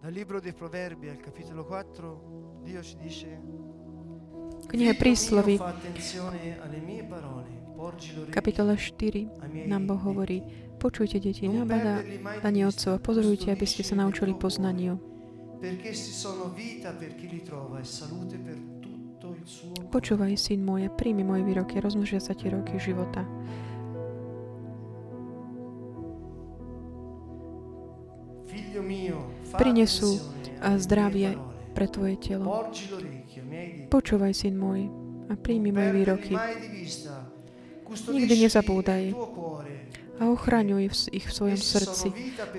Dal libro dei Proverbi al capitolo 4 Dio ci dice porgi l'orecchio kapitola 4, nám Boh hovorí, počujte deti, nabada Dani Otcov pozorujte, aby ste sa naučili poznaniu. Počúvaj, syn môj, a príjmi moje výroky, rozmnožia sa ti roky života. Figlio mio, Prinesú mie zdravie pre tvoje telo. Počúvaj, syn môj, a príjmi moje výroky Nikdy nezabúdaj a ochraňuj ich v svojom srdci,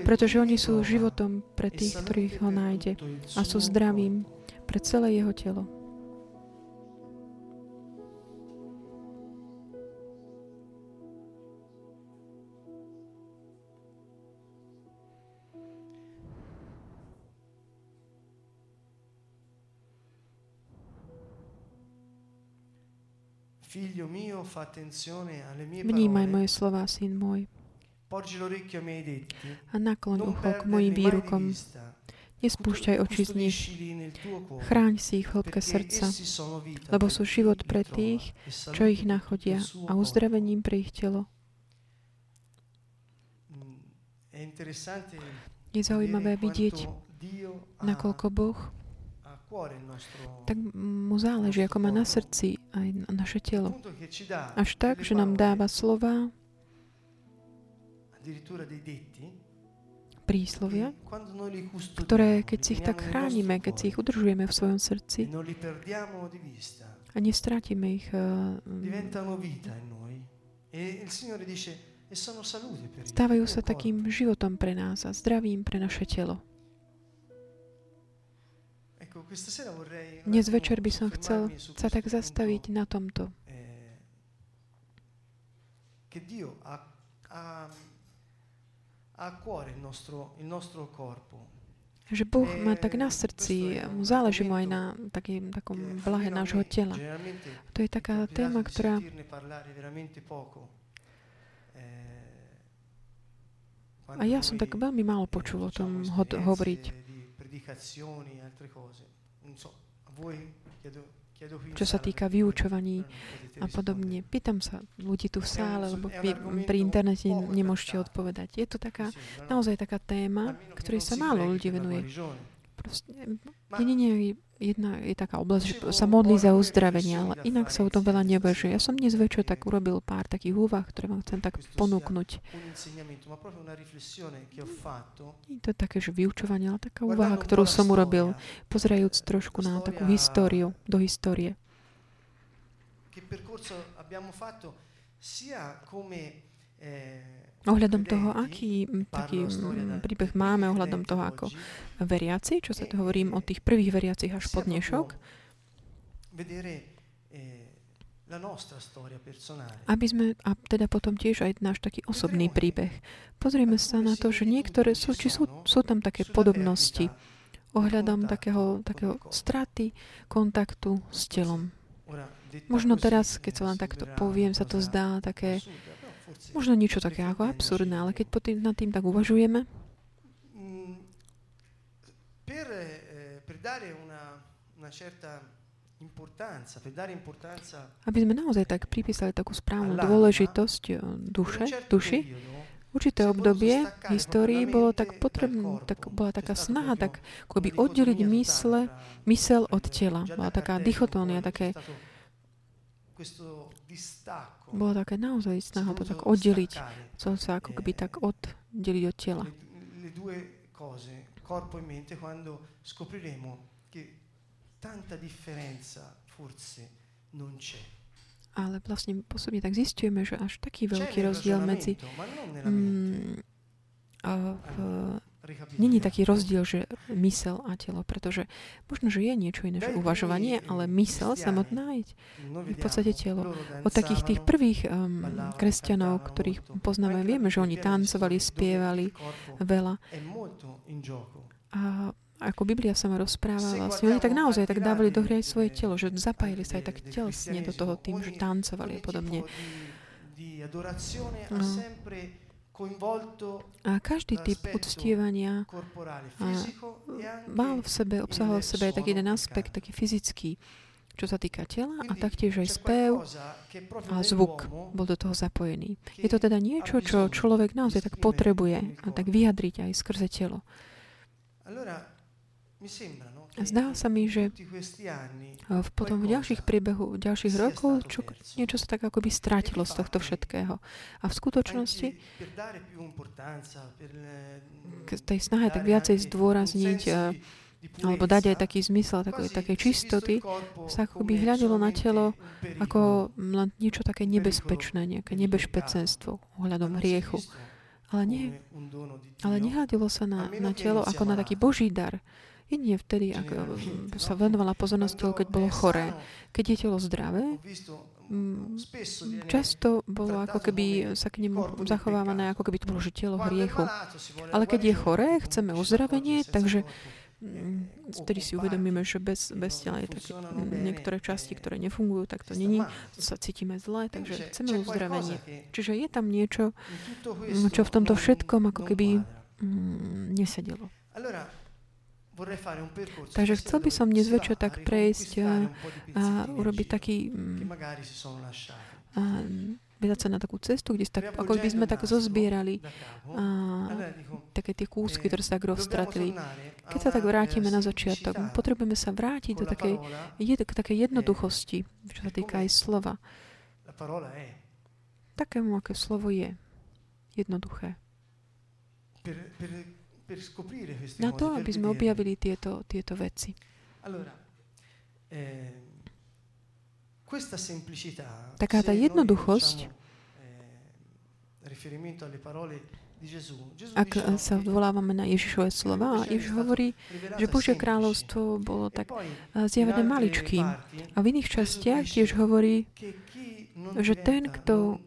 pretože oni sú životom pre tých, ktorých ho nájde a sú zdravím pre celé jeho telo. Vnímaj moje slova, syn môj, a nakloň ucho k mojim výrukom. Nespúšťaj oči z nich. Chráň si ich v hĺbke srdca, lebo sú život pre tých, e čo ich nachodia a uzdravením pre ich telo. Mm, Je zaujímavé vidieť, nakoľko Boh a cuore il nostro tak mu záleží, ako má na srdci aj na naše telo. Až tak, že nám dáva slova, príslovia, ktoré, keď si ich tak chránime, keď si ich udržujeme v svojom e srdci vista a nestrátime ich, eh, mm, e e stávajú sa takým životom pre nás a zdravím pre naše telo. Dnes večer by som chcel sa tak zastaviť na tomto. eh, che Dio ha, ha, ha a cuore il nostro, il nostro corpo. Že Boh má tak na srdci, mu záleží mu aj na takým, takom blahe nášho tela. To je taká téma, ktorá. Eh, A ja som tak veľmi málo eh, počul o tom ho- hovoriť. Di predicazioni e altre cose. Non so, a voi chiedo, čo sa týka vyučovaní a podobne. Pýtam sa ľudí tu v sále, lebo vy pri internete nemôžete odpovedať. Je to taká, sembra, no? naozaj taká téma, ktorej sa málo ľudí venuje. Proste, nie, nie, nie, jedna je taká oblasť, že sa modlí za uzdravenie, ale inak sa o tom veľa neuvažuje. Ja som dnes večer tak urobil pár takých úvah, ktoré vám chcem tak ponúknuť. Nie je to také, že vyučovanie, ale taká úvaha, ktorú som urobil, pozerajúc trošku na takú históriu, do histórie. che percorso abbiamo fatto sia come Ohľadom toho, aký taký príbeh máme ohľadom toho, ako veriaci, čo sa e- to hovorím o tých prvých veriacich až po sia dnešok, proprio vedere eh, aby sme, a teda potom tiež aj náš taký osobný príbeh. Pozrieme sa na to, že niektoré sú, či sú, sú tam také podobnosti ohľadom takého, takého straty kontaktu s telom. Možno teraz, keď eh, sa len takto poviem, sa to zdá také, možno niečo také ako absurdné, ale keď potom nad tým tak uvažujeme, Mm, per, eh, per dare una, una certa importanza, per dare importanza aby sme naozaj tak pripísali takú správnu dôležitosť eh, duše, duši, určité obdobie histórii bolo tak potrebné, tak bola taká snaha tak akoby oddeliť mysle, mysel od tela. Bola taká Cartesio dichotónia, také, bola také naozaj snaha to tak oddeliť, chcel sa ako keby tak oddeliť od tela. e. Ale vlastne pôsobne tak zistujeme, že až taký veľký rozdiel medzi... Mm, a v. Není taký rozdiel, že mysel a telo, pretože možno, že je niečo iné, že uvažovanie, ale eh, mysel samotná je Noi v podstate vediamo, telo. Od takých tých prvých um, kresťanov, ktorých poznáme, vieme, že oni tancovali, spievali veľa. A ako Biblia sama rozpráva, vlastne oni tak naozaj tak dávali do hry aj svoje eh, telo, že zapájali anche sa aj tak telesne do toho tým, že tancovali a podobne. No. A každý typ uctievania mal v sebe, obsahoval v sebe taký jeden aspekt, taký fyzický, čo sa týka tela a taktiež aj spev a zvuk bol do toho zapojený. Je to teda niečo, čo človek naozaj tak potrebuje a tak vyjadriť aj skrze telo. Zdá sa mi, že v potom v ďalších priebehu, v ďalších rokov čo, niečo sa tak akoby strátilo z tohto všetkého. A v skutočnosti k tej snahe tak viacej zdôrazniť alebo dať aj taký zmysel takej, takej čistoty, sa akoby hľadilo na telo ako len niečo také nebezpečné, nejaké nebezpečenstvo ohľadom hriechu. Ale, nie, ale nehľadilo sa na, na telo ako na taký boží dar, Jedine vtedy, ak eh, sa venovala pozornosť telo, keď bolo choré. Keď je telo zdravé, mm, často bolo ako keby sa k nemu zachovávané, ako keby to bolo že telo hriechu. Ale keď je choré, chceme uzdravenie, takže mm, vtedy si uvedomíme, že bez, bez tela je také niektoré časti, ktoré nefungujú, tak to není, sa cítime zle, takže chceme uzdravenie. Čiže je tam niečo, čo v tomto všetkom ako keby mm, nesedelo. Takže chcel by som dnes večer tak prejsť a, a urobiť taký mm, a vydať sa na takú cestu, kde tak, ako by sme tak zozbierali a, také tie kúsky, ktoré sa tak roztratili. Keď sa tak vrátime na začiatok, potrebujeme sa vrátiť do takej, jed, takej jednoduchosti, čo sa týka aj slova. Takému, aké slovo je. Jednoduché na to, aby sme objavili tieto, tieto veci. Eh, Taká tá jednoduchosť, eh, ak sa odvolávame na Ježišové slova, Ježiš hovorí, že Božie kráľovstvo bolo e tak eh, zjavené maličkým. A v iných častiach tiež hovorí, že ten, kto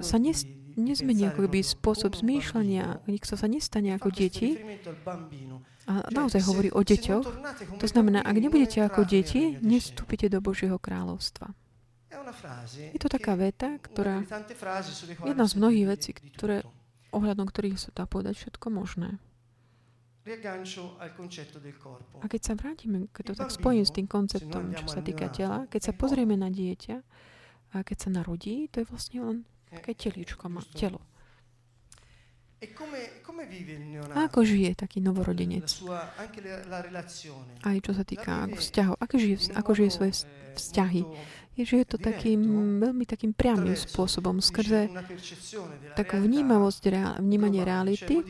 sa nes, nezmení ako keby spôsob zmýšľania, nikto sa nestane ako deti. A naozaj hovorí o deťoch. To znamená, ak nebudete ako deti, nestúpite do Božieho kráľovstva. Je to taká veta, ktorá jedna z mnohých vecí, ktoré, ohľadom ktorých sa dá povedať všetko možné. A keď sa vrátime, keď to tak spojím s tým konceptom, čo sa týka tela, keď sa pozrieme na dieťa, a keď sa narodí, to je vlastne len také telíčko, má telo. E ako žije taký novorodenec? Aj čo sa týka vzťahov. Ako žije, ako žije svoje vzťahy? Je, že je to takým, veľmi takým priamým spôsobom, skrze takú vnímavosť, vnímanie reality,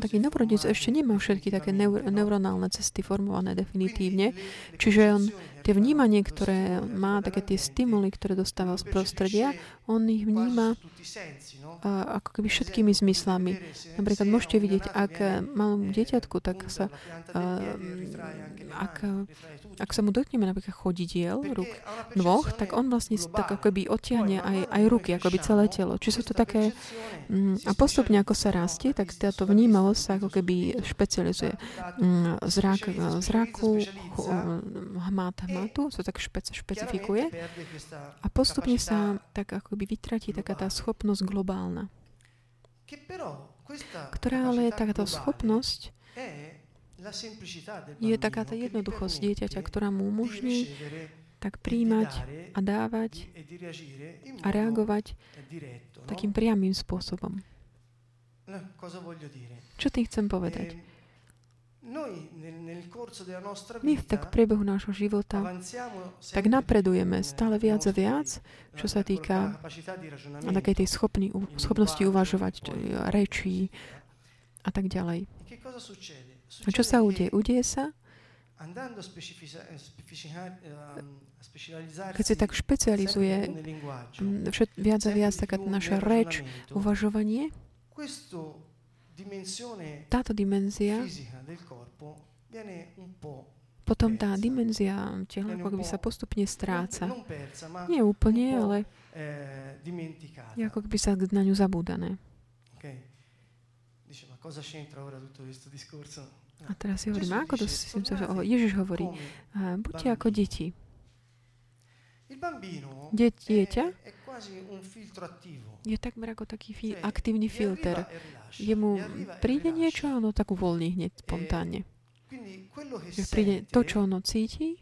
taký novorodenec ešte nemá všetky také neur, neuronálne cesty formované definitívne, čiže on tie vnímanie, ktoré má, také tie stimuly, ktoré dostáva z prostredia, on ich vníma uh, ako keby všetkými zmyslami. Napríklad môžete vidieť, ak malom dieťatku, tak sa, uh, ak, ak sa mu dotkneme napríklad chodidiel rúk dvoch, tak on vlastne tak ako keby odtiahne aj, aj ruky, ako by celé telo. Či sú to také... Um, a postupne, ako sa rastie, tak táto vnímavosť sa ako keby špecializuje. Um, zrak, zraku, hmat, hmatu, sa tak špec, špecifikuje a postupne sa tak akoby vytratí taká tá schopnosť globálna, ktorá ale takáto schopnosť je taká tá jednoduchosť dieťaťa, ktorá mu umožní tak príjmať a dávať a reagovať takým priamým spôsobom. Čo tým chcem povedať? My v tak priebehu nášho života tak napredujeme stále viac a viac, čo sa týka takej tej schopný, schopnosti uvažovať, rečí a tak ďalej. A čo sa udeje? Udeje sa, keď sa tak špecializuje viac a viac taká naša reč, uvažovanie, táto dimenzia potom tá dimenzia tela ako by sa postupne stráca. Nie úplne, ale eh, je ako by sa na ňu zabúdané. A teraz si hovorím, ako to si Ježiš hovorí, buďte ako deti. Die, dieťa je takmer ako taký fi- aktívny filter. Jemu príde niečo a ono tak uvoľní hneď spontánne. Že príde to, čo ono cíti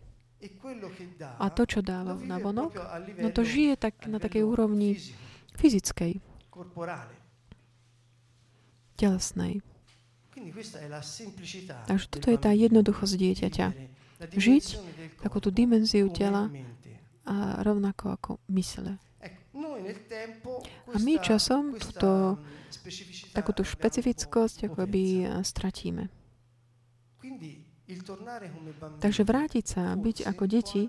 a to, čo dáva na vonok, no to žije tak na takej úrovni fyzickej, telesnej. Takže toto je tá jednoduchosť dieťaťa. Žiť takú tú dimenziu tela a rovnako ako mysle. A my časom túto, takúto špecifickosť akoby stratíme. Takže vrátiť sa, byť ako deti,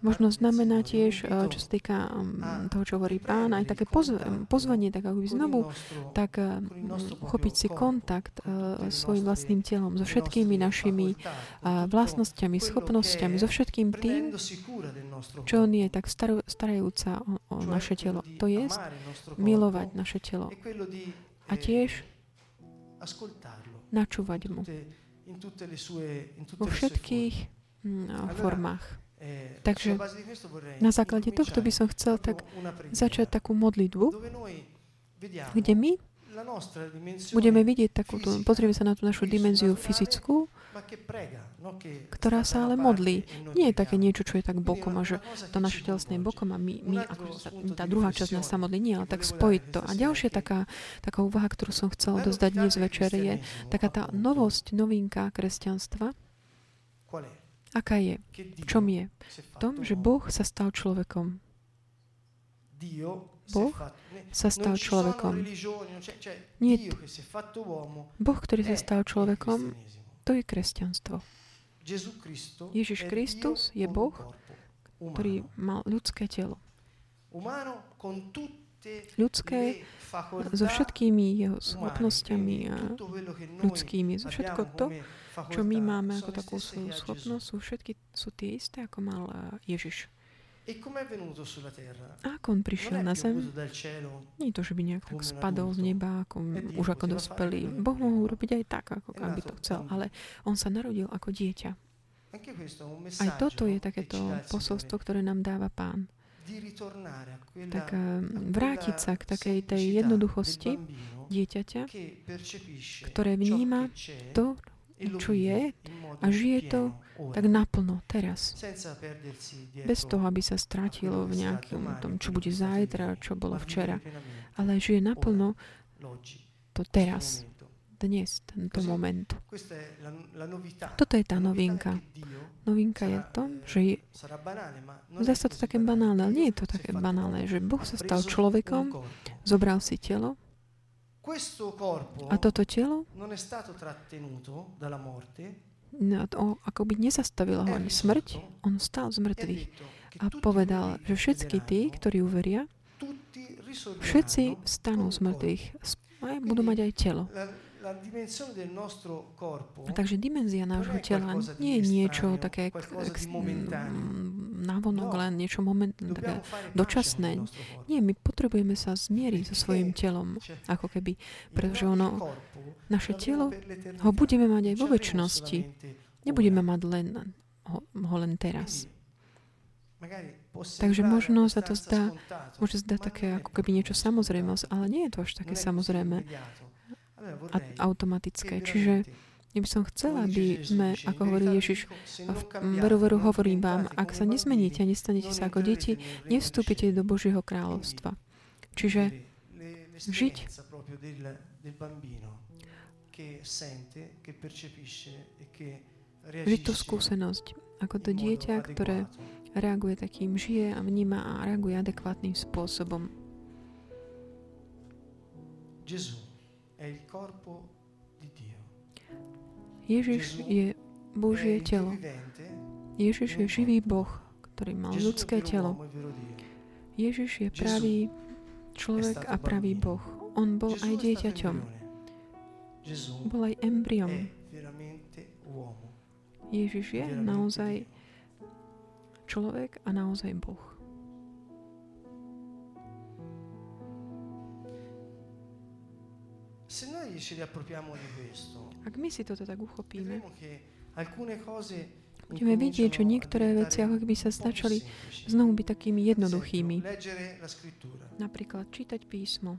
možno znamená tiež, eh, čo sa týka mm, toho, čo hovorí pán, aj také pozvanie, tak ako znovu, tak eh, uchopiť si kontakt uh, svojim vlastným telom, so všetkými našimi vlastnosťami, schopnosťami, so všetkým tým, čo on je tak starajúca o, o naše telo. To je milovať naše telo. A tiež načúvať mu vo všetkých mm, formách. Eh, Takže na základe tohto by som chcel tak začať takú modlitbu, kde my budeme vidieť takúto, pozrieme sa na tú našu dimenziu fyzickú, ktorá sa ale modlí. E Nie je také niečo, čo je tak bokom a že to naše telesné bokom a my, my ako tá druhá časť nás sa modlí. Nie, ale tak spojiť to. A ďalšia taká, taká úvaha, ktorú som chcel dozdať dnes večer je taká tá novosť, novinka kresťanstva, Aká je? V čom je? V tom, že Boh sa stal človekom. Boh sa stal človekom. Nie Boh, ktorý sa stal človekom, to je kresťanstvo. Ježiš Kristus je Boh, ktorý mal ľudské telo. Ľudské so všetkými jeho schopnosťami a ľudskými, so všetko to, čo my máme ako takú svoju schopnosť, sú všetky sú tie isté, ako mal eh, Ježiš. A ako on prišiel na zem? Nie to, že by nejak tak spadol z neba, ako, už ako dospelý. Boh mohol urobiť aj tak, ako by to chcel, ale on sa narodil ako dieťa. Aj toto je takéto posolstvo, ktoré nám dáva Pán. Tak eh, vrátiť sa k takej tej jednoduchosti dieťaťa, ktoré vníma to, čo je a žije to tak naplno teraz. Bez toho, aby sa strátilo v nejakom tom, čo bude zajtra, čo bolo včera. Ale žije naplno to teraz, dnes, tento moment. Toto je tá novinka. Novinka je to, že je, zdá sa to také banálne, ale nie je to také banálne, že Boh sa stal človekom, zobral si telo, a toto telo? no, to, ako by nezastavila ho ani smrť, on stal z mŕtvych. a povedal, že všetky tí, ktorí uveria, všetci stanú z mŕtvych. A budú mať aj telo. Takže dimenzia nášho tela nie je niečo také navonok, len niečo moment, také dočasné. Nie, my potrebujeme sa zmieriť so svojim telom, ako keby, pretože ono, naše telo, ho budeme mať aj vo väčšnosti. Nebudeme mať len ho, ho len teraz. Takže možno sa to zdá, môže zdať také ako keby niečo samozrejmosť, ale nie je to až také samozrejme automatické. Čiže ja by som chcela, aby sme, ako hovorí Ježiš, veru, veru hovorím vám, ak sa nezmeníte a nestanete sa ako deti, nevstúpite do Božieho kráľovstva. Čiže žiť žiť tú skúsenosť ako to dieťa, ktoré reaguje takým, žije a vníma a reaguje adekvátnym spôsobom. Jesus Ježiš je Božie telo. Ježiš je živý Boh, ktorý mal ľudské telo. Ježiš je pravý človek a pravý Boh. On bol aj dieťaťom. Bol aj embryom. Ježiš je naozaj človek a naozaj Boh. Ak my si toto tak uchopíme, budeme vidieť, že niektoré veci ako keby sa začali znovu byť takými jednoduchými. Napríklad čítať písmo.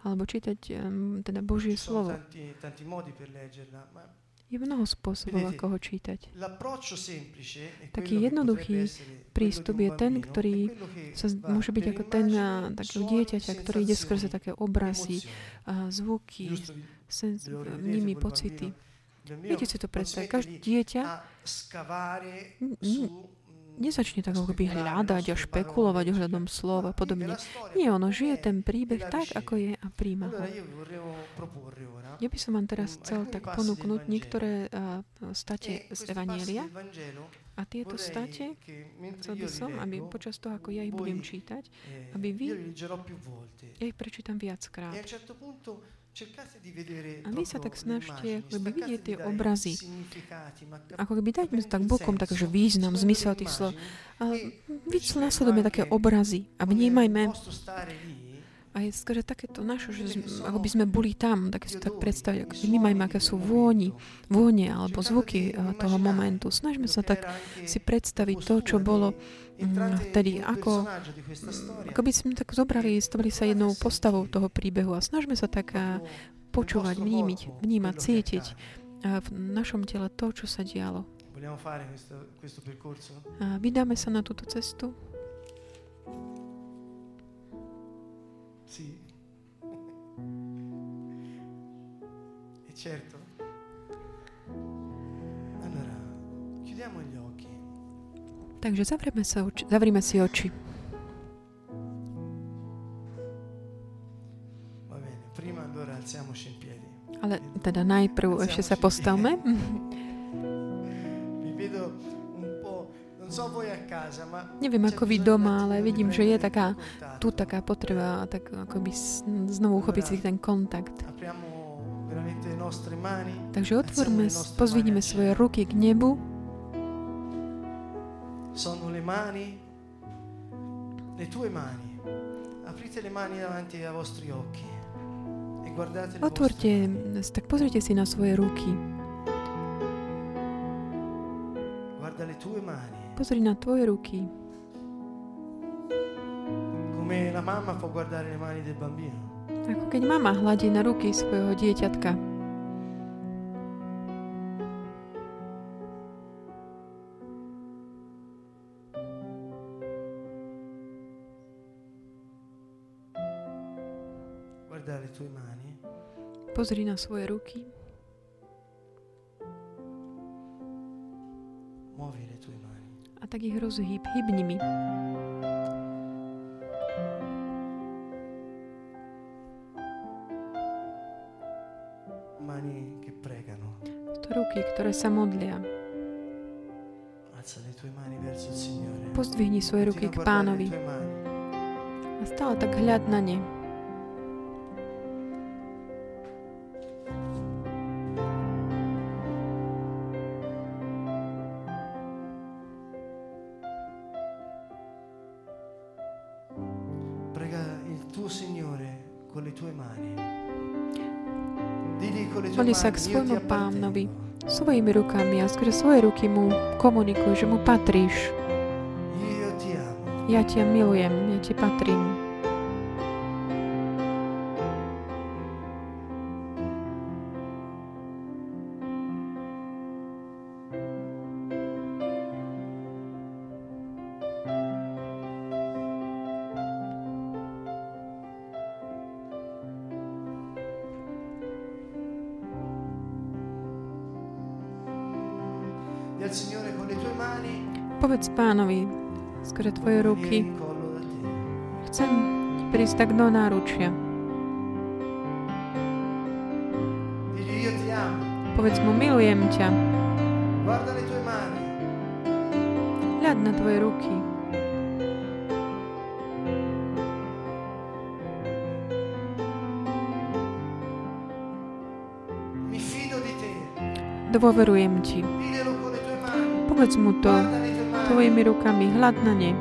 Alebo čítať um, teda Božie slovo. Je mnoho spôsobov, ako ho čítať. Taký jednoduchý prístup je ten, ktorý sa môže byť ako ten takého dieťaťa, ktorý ide skrze také obrazy, zvuky, sen, nimi pocity. Viete si to predstaviť? Každé dieťa nezačne tak ako hľadať a špekulovať ohľadom slov a podobne. Nie, ono žije ten príbeh tak, ako je a príjma ho. Ja by som vám teraz chcel tak ponúknuť niektoré uh, state z Evanielia a tieto state chcel by som, aby počas toho, ako ja ich budem čítať, aby vy, ja ich prečítam viackrát. A vy sa tak snažte ako by vidieť tie obrazy. Ako keby dajme tak bokom takže význam, zmysel tých slov. Ale vy nasledujeme také obrazy a vnímajme a je skôr takéto naše, že ako by sme boli tam, tak si tak predstaviť, vnímajme, aké sú vôni, vône alebo zvuky eh, toho momentu. Snažme sa tak si predstaviť to, čo bolo mm, vtedy, ako, ako by sme tak zobrali, stavili sa jednou postavou toho príbehu a snažme sa tak eh, počúvať, vnímiť, vnímať, cítiť a v našom tele to, čo sa dialo. A vydáme sa na túto cestu. Sì. E certo. Allora, chiudiamo gli occhi. Takže zavrieme, sa oči, zavrieme si oči. Ale teda najprv ešte sa postavme. Neviem ako vy doma, ale vidím, že je taká, tu taká potreba tak akoby znovu uchopiť si ten kontakt. Takže otvorme, pozvidíme svoje ruky k nebu. Sono le mani, le tue mani. Aprite le mani davanti ai vostri occhi. E guardate Otvorte, tak pozrite si na svoje ruky. Guarda le tue mani. Pozri na tvoje ruky. Come la mamma può guardare le mani del bambino. Ako keď mama hladí na ruky svojho dieťatka. Pozri na svoje ruky. tak ich rozhýb, hyb nimi. To ruky, ktoré sa modlia. Pozdvihni svoje ruky k pánovi. A stále tak hľad na ne. Modli sa k svojmu pánovi svojimi rukami a skrze svoje ruky mu komunikuj, že mu patríš. Ja ťa milujem, ja ti patrím. Povedz pánovi, skore tvoje ruky, chcem prísť tak do náručia. Povedz mu, milujem ťa. Hľad na tvoje ruky. Dôverujem ti. Povedz mu to tvojimi rukami, hľad na ne.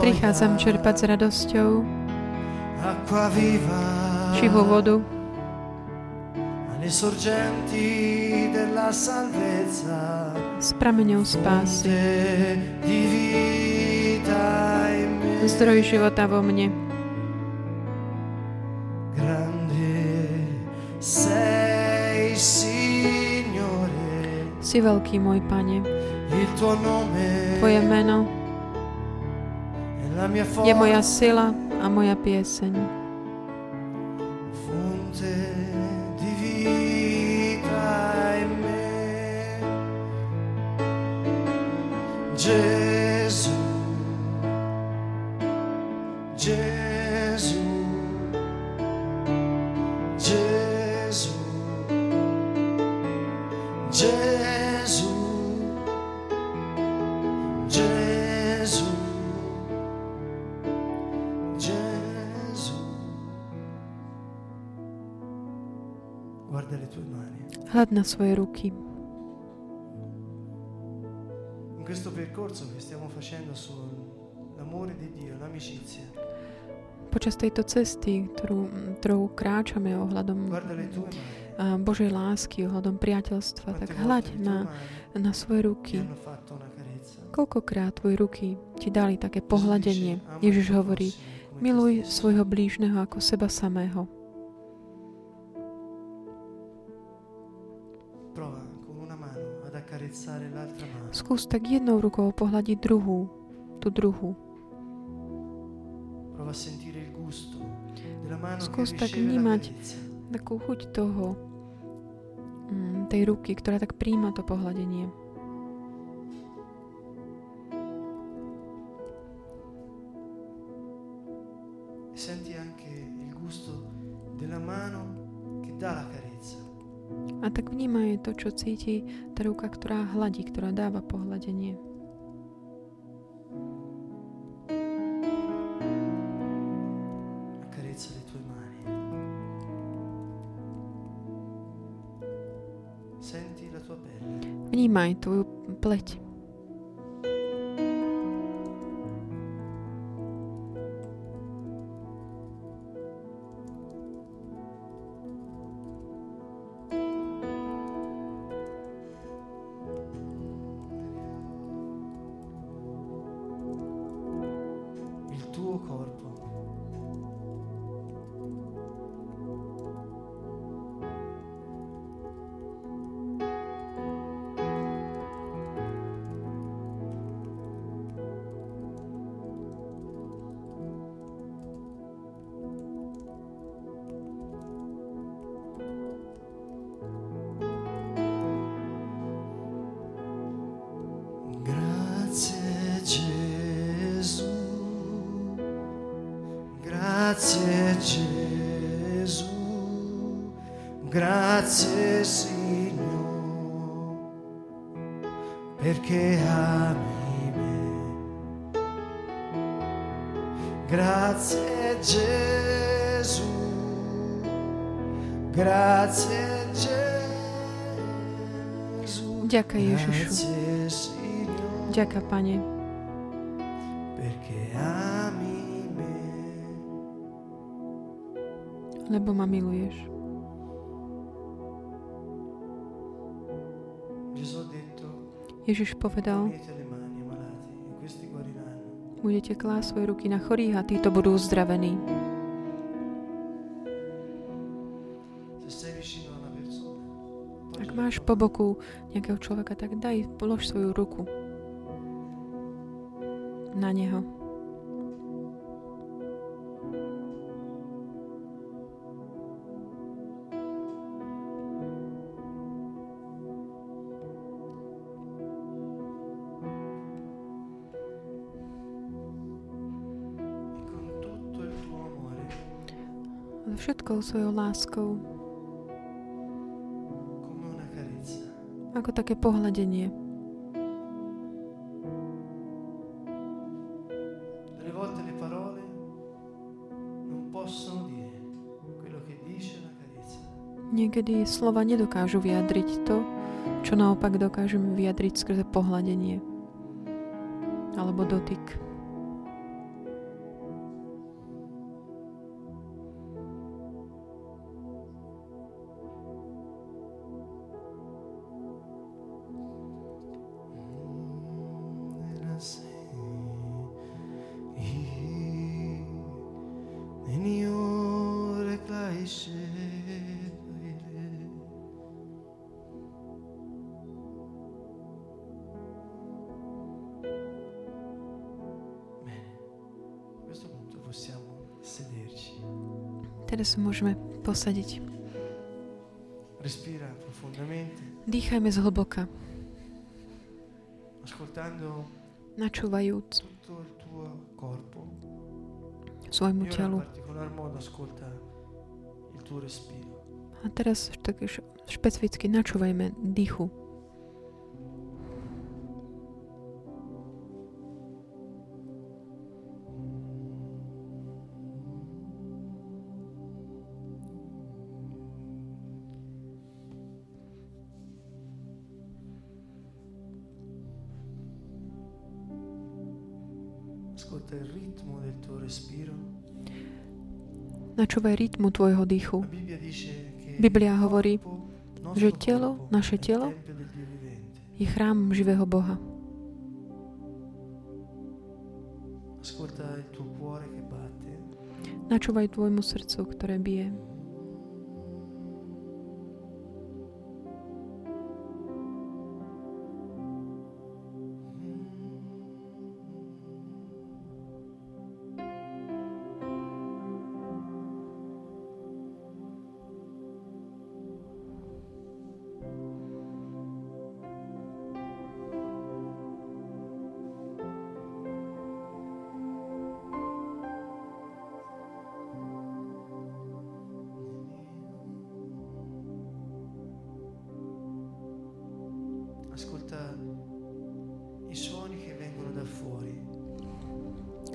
Prichádzam čerpať s radosťou živú vodu s prameňou spásy. Zdroj života vo mne. Si veľký, môj Pane. Tvoje meno je moja sila a moja pieseň. Na svoje ruky. In questo percorso che stiamo facendo sull'amore di Dio, l'amicizia. Počas tejto cesty, ktorú, ktorú kráčame ohľadom Božej lásky, ohľadom priateľstva, tak hľaď na, na svoje ruky. Koľkokrát tvoje ruky ti dali také pohľadenie. Ježiš hovorí, miluj svojho blížneho ako seba samého. Skús tak jednou rukou pohľadiť druhú, tú druhú. Skús tak vnímať takú chuť toho, mm, tej ruky, ktorá tak príjma to pohľadenie. Čo cíti tá ruka, ktorá hladí, ktorá dáva pohľadenie. Vnímaj tvoju pleť. Ďakujem Ježišu. Ďakujem, Pane. Lebo ma miluješ. Ježiš povedal, budete klásť svoje ruky na chorých a títo budú uzdravení. máš po boku nejakého človeka, tak daj, polož svoju ruku na neho. Všetkou svojou láskou ako také pohľadenie. Niekedy slova nedokážu vyjadriť to, čo naopak dokážeme vyjadriť skrze pohľadenie. alebo dotyk. Posadiť. Dýchajme zhlboka. Načúvajúc svojmu telu. A teraz tak špecificky načúvajme dýchu. Načúvaj rytmu tvojho dýchu. Biblia hovorí, že telo, naše telo, je chrám živého Boha. Načúvaj tvojmu srdcu, ktoré bije.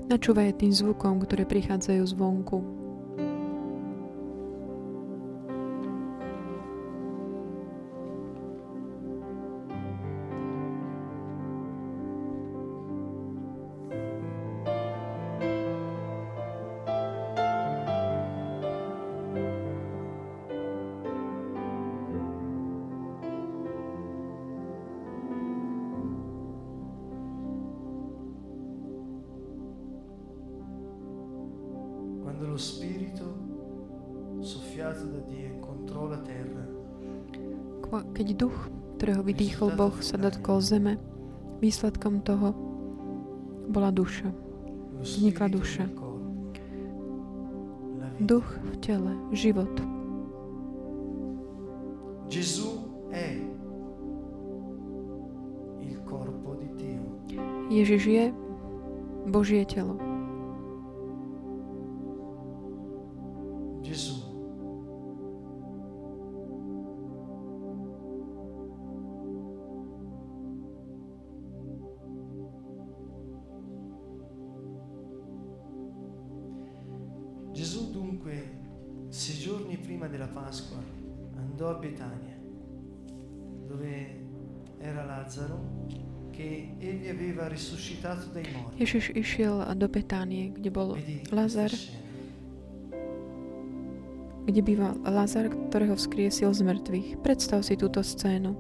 Načúvaj tým zvukom, ktoré prichádzajú zvonku. Vydýchol Boh, sa dotkol zeme, výsledkom toho bola duša. Vznikla duša. Duch v tele, život. Ježiš je Božie telo. Ježiš išiel do Betánie, kde bol Lazar, kde býval Lazar, ktorého vzkriesil z mŕtvych. Predstav si túto scénu.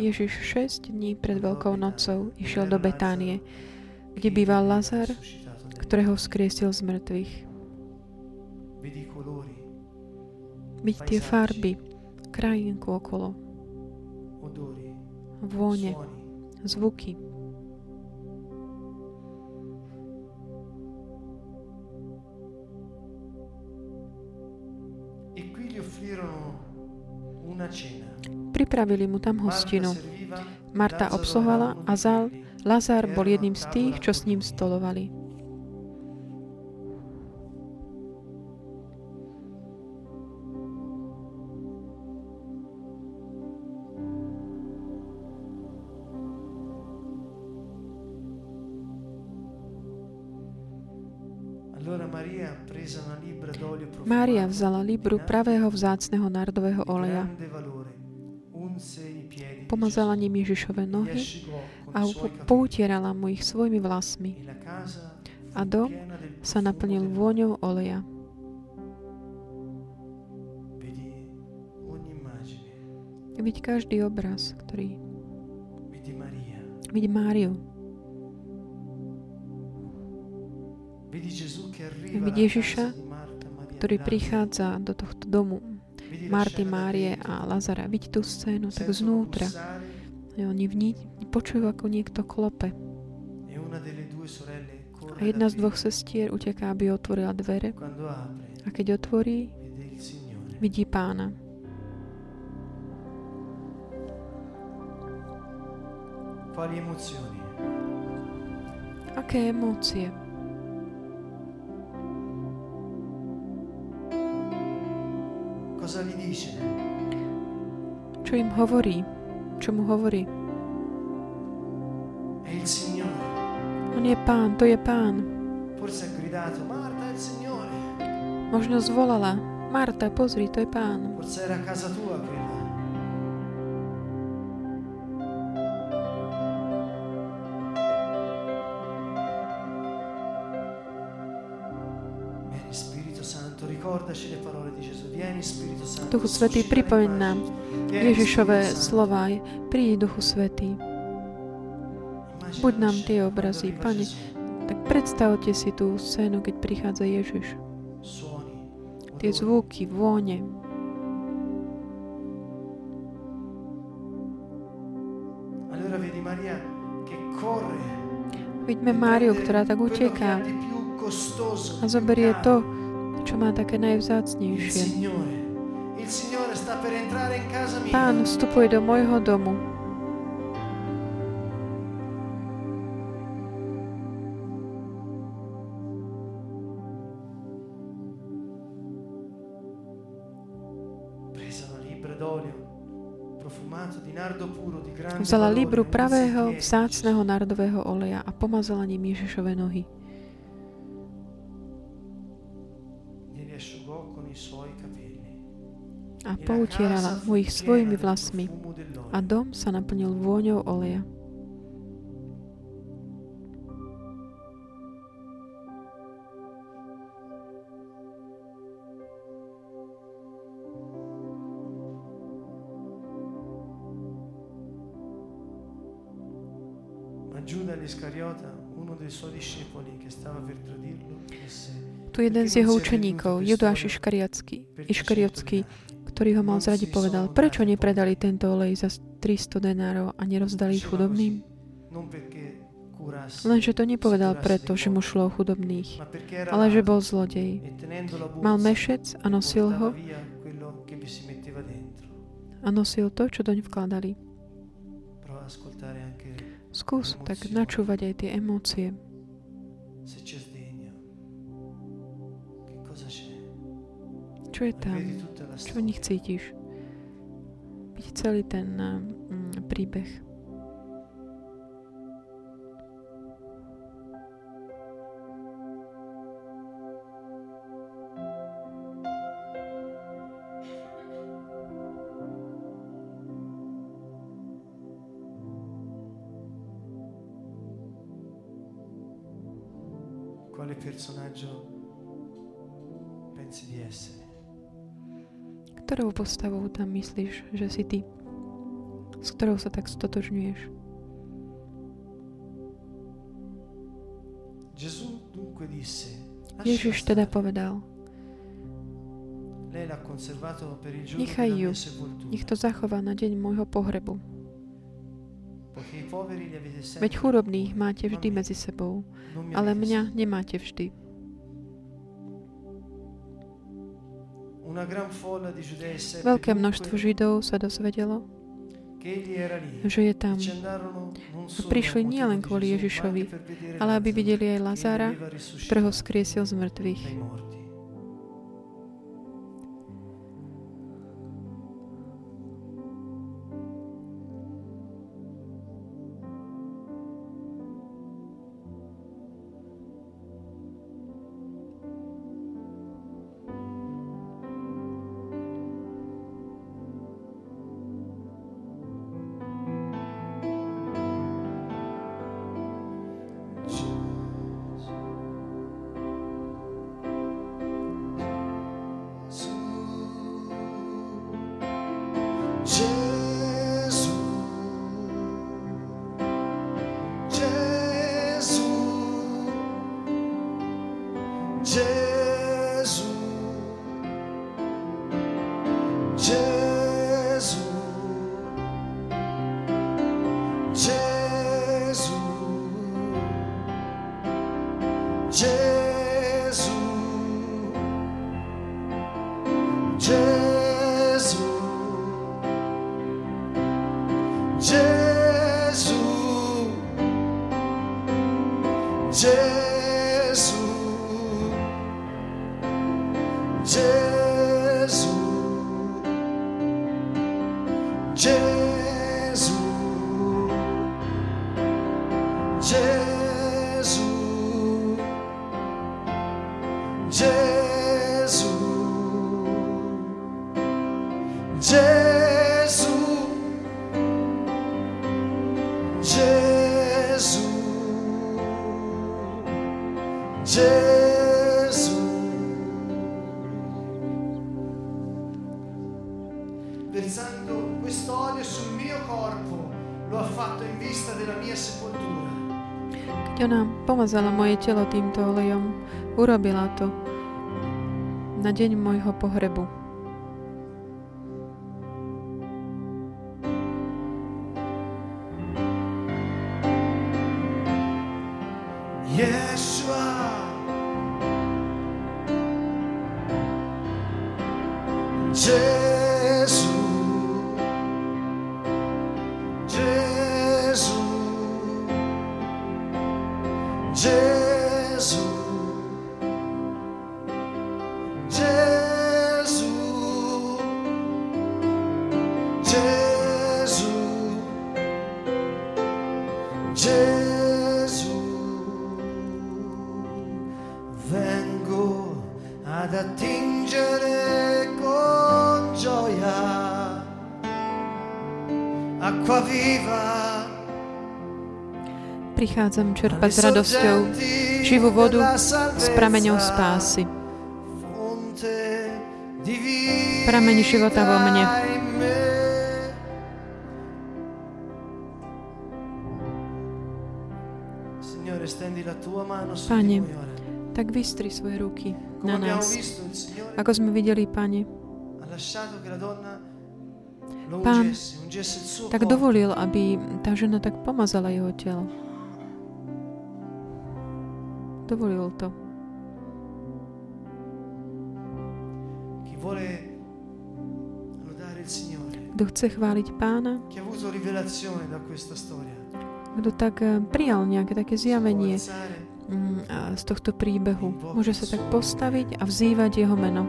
Ježiš 6 dní pred Veľkou nocou išiel do Betánie, kde býval Lazar, ktorého vzkriesil z mŕtvych. Byť tie farby, krajinku okolo, vône, zvuky. Pripravili mu tam hostinu. Marta obsluhovala a Zal, Lazar bol jedným z tých, čo s ním stolovali. Mária vzala libru pravého vzácneho nardového oleja. Pomazala ním Ježišove nohy a poutierala mu ich svojimi vlasmi. A dom sa naplnil vôňou oleja. Vidť každý obraz, ktorý... Vidí Máriu. Vidí Ježiša, ktorý prichádza do tohto domu Marty, Márie a Lazara. Vidí tú scénu tak znútra. Oni vní, počujú, ako niekto klope. A jedna z dvoch sestier uteká, aby otvorila dvere. A keď otvorí, vidí pána. Aké emócie? Čo im hovorí? Čo mu hovorí? È il Signore. On je pán, to je pán. Forse ha gridato, Marta è il Signore. Možno zvolala, Marta, pozri, to je pán. Duchu Svetý, pripomeň nám Ježišové slova. Prídi, Duchu Svetý. Buď nám tie obrazy. Pane, tak predstavte si tú scénu, keď prichádza Ježiš. Tie zvuky, vône. Vidíme Máriu, ktorá tak uteká a zoberie to, má také najvzácnejšie. Pán vstupuje do môjho domu. Vzala libru pravého, vzácného nardového oleja a pomazala ním Ježišove nohy. Poutierala mu ich svojimi vlasmi. A dom sa naplnil vôňou oleja. Tu jeden z jeho učeníkov, Judáš Iškariotský, Iškariotský, ktorý ho mal zradi, povedal, prečo nepredali tento olej za 300 denárov a nerozdali ich chudobným? Lenže to nepovedal preto, že mu šlo o chudobných, ale že bol zlodej. Mal mešec a nosil ho a nosil to, čo doň vkladali. Skús tak načúvať aj tie emócie. Čo je tam? Čo v nich cítiš? Byť celý ten príbeh. Quale personaggio pensi di essere? Ktorou postavou tam myslíš, že si ty? S ktorou sa tak stotožňuješ? Ježiš teda povedal, Nechaj ju, nech to zachová na deň môjho pohrebu. Veď chudobných máte vždy me medzi sebou, ale mňa nemáte vždy. Veľké dunque množstvo Židov sa dozvedelo, že je e tam. solo Prišli nielen kvôli Ježišovi, ale aby videli aj Lazara, ktorého skriesil z mŕtvych. Telo týmto olejom, urobila to na deň môjho pohrebu. prichádzam čerpať s radosťou živú vodu s prameňou spásy. Prameň života vo mne. Pane, tak vystri svoje ruky na nás. Ako sme videli, Pane, Pán tak dovolil, aby tá žena tak pomazala jeho telo dovolil to. Kto chce chváliť pána, kto tak eh, prijal nejaké také zjavenie mm, z tohto príbehu, môže sa tak postaviť a vzývať jeho meno.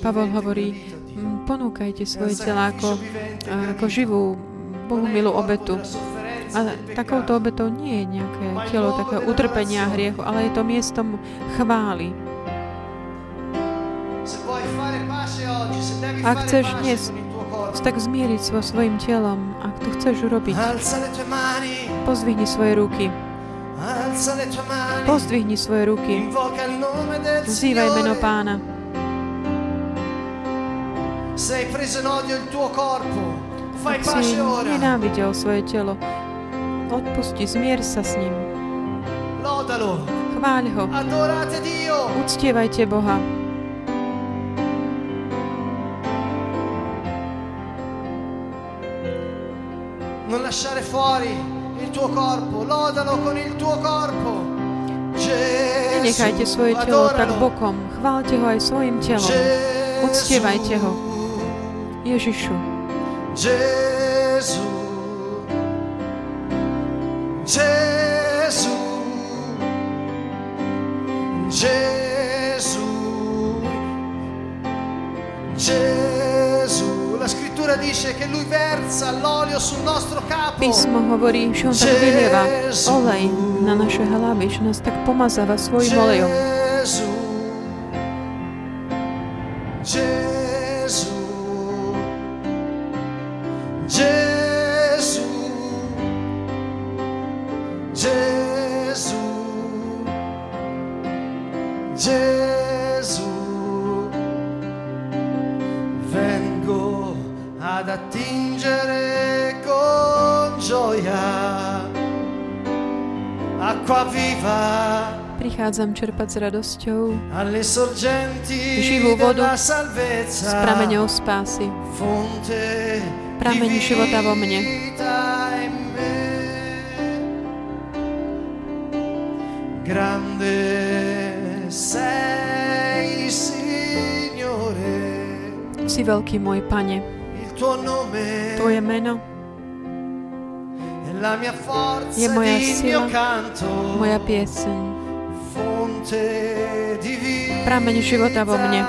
Pavel hovorí, mm, ponúkajte svoje tela ako, eh, ako živú Bohu milú obetu, a takouto obetou nie je nejaké telo takého utrpenia a hriechu, ale je to miestom chvály. Ak chceš dnes tak zmieriť so svojim telom, ak to chceš urobiť, pozdvihni svoje ruky. Pozdvihni svoje ruky. Vzývaj meno pána. Sei preso Nenávidel svoje telo odpusti, zmier sa s ním. Lodalo, Chváľ ho. adorate Dio. Uctievajte Boha. Non lasciare fuori il tuo corpo, lodalo con il tuo corpo. Nenechajte svoje telo tak bokom. Chváľte ho aj svojim telom. Uctievajte ho. Ježišu, Gesù, Gesù, Gesù. La scrittura dice che lui versa l'olio sul nostro capo. písmo hovorí, že on tak vylieva olej na naše hlavy, že nás tak pomazáva svojim olejom. prichádzam čerpať s radosťou živú vodu s prameňou spásy, prameň života vo mne. Grande sei, Signore. Si veľký môj Pane. Tvoje meno je moja sila, moja pieseň. Prameň života vo mne.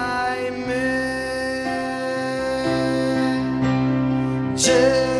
Yeah.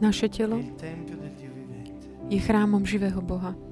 Naše telo je chrámom živého Boha.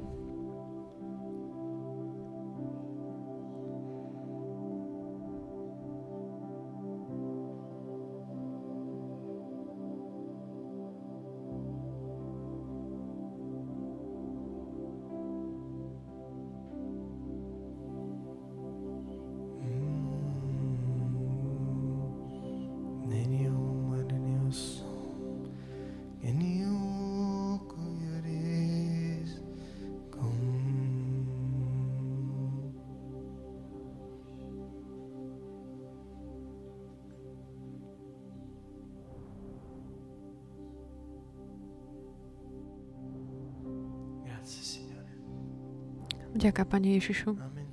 Vďaka, Pane Ježišu. Amen.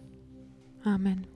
Amen.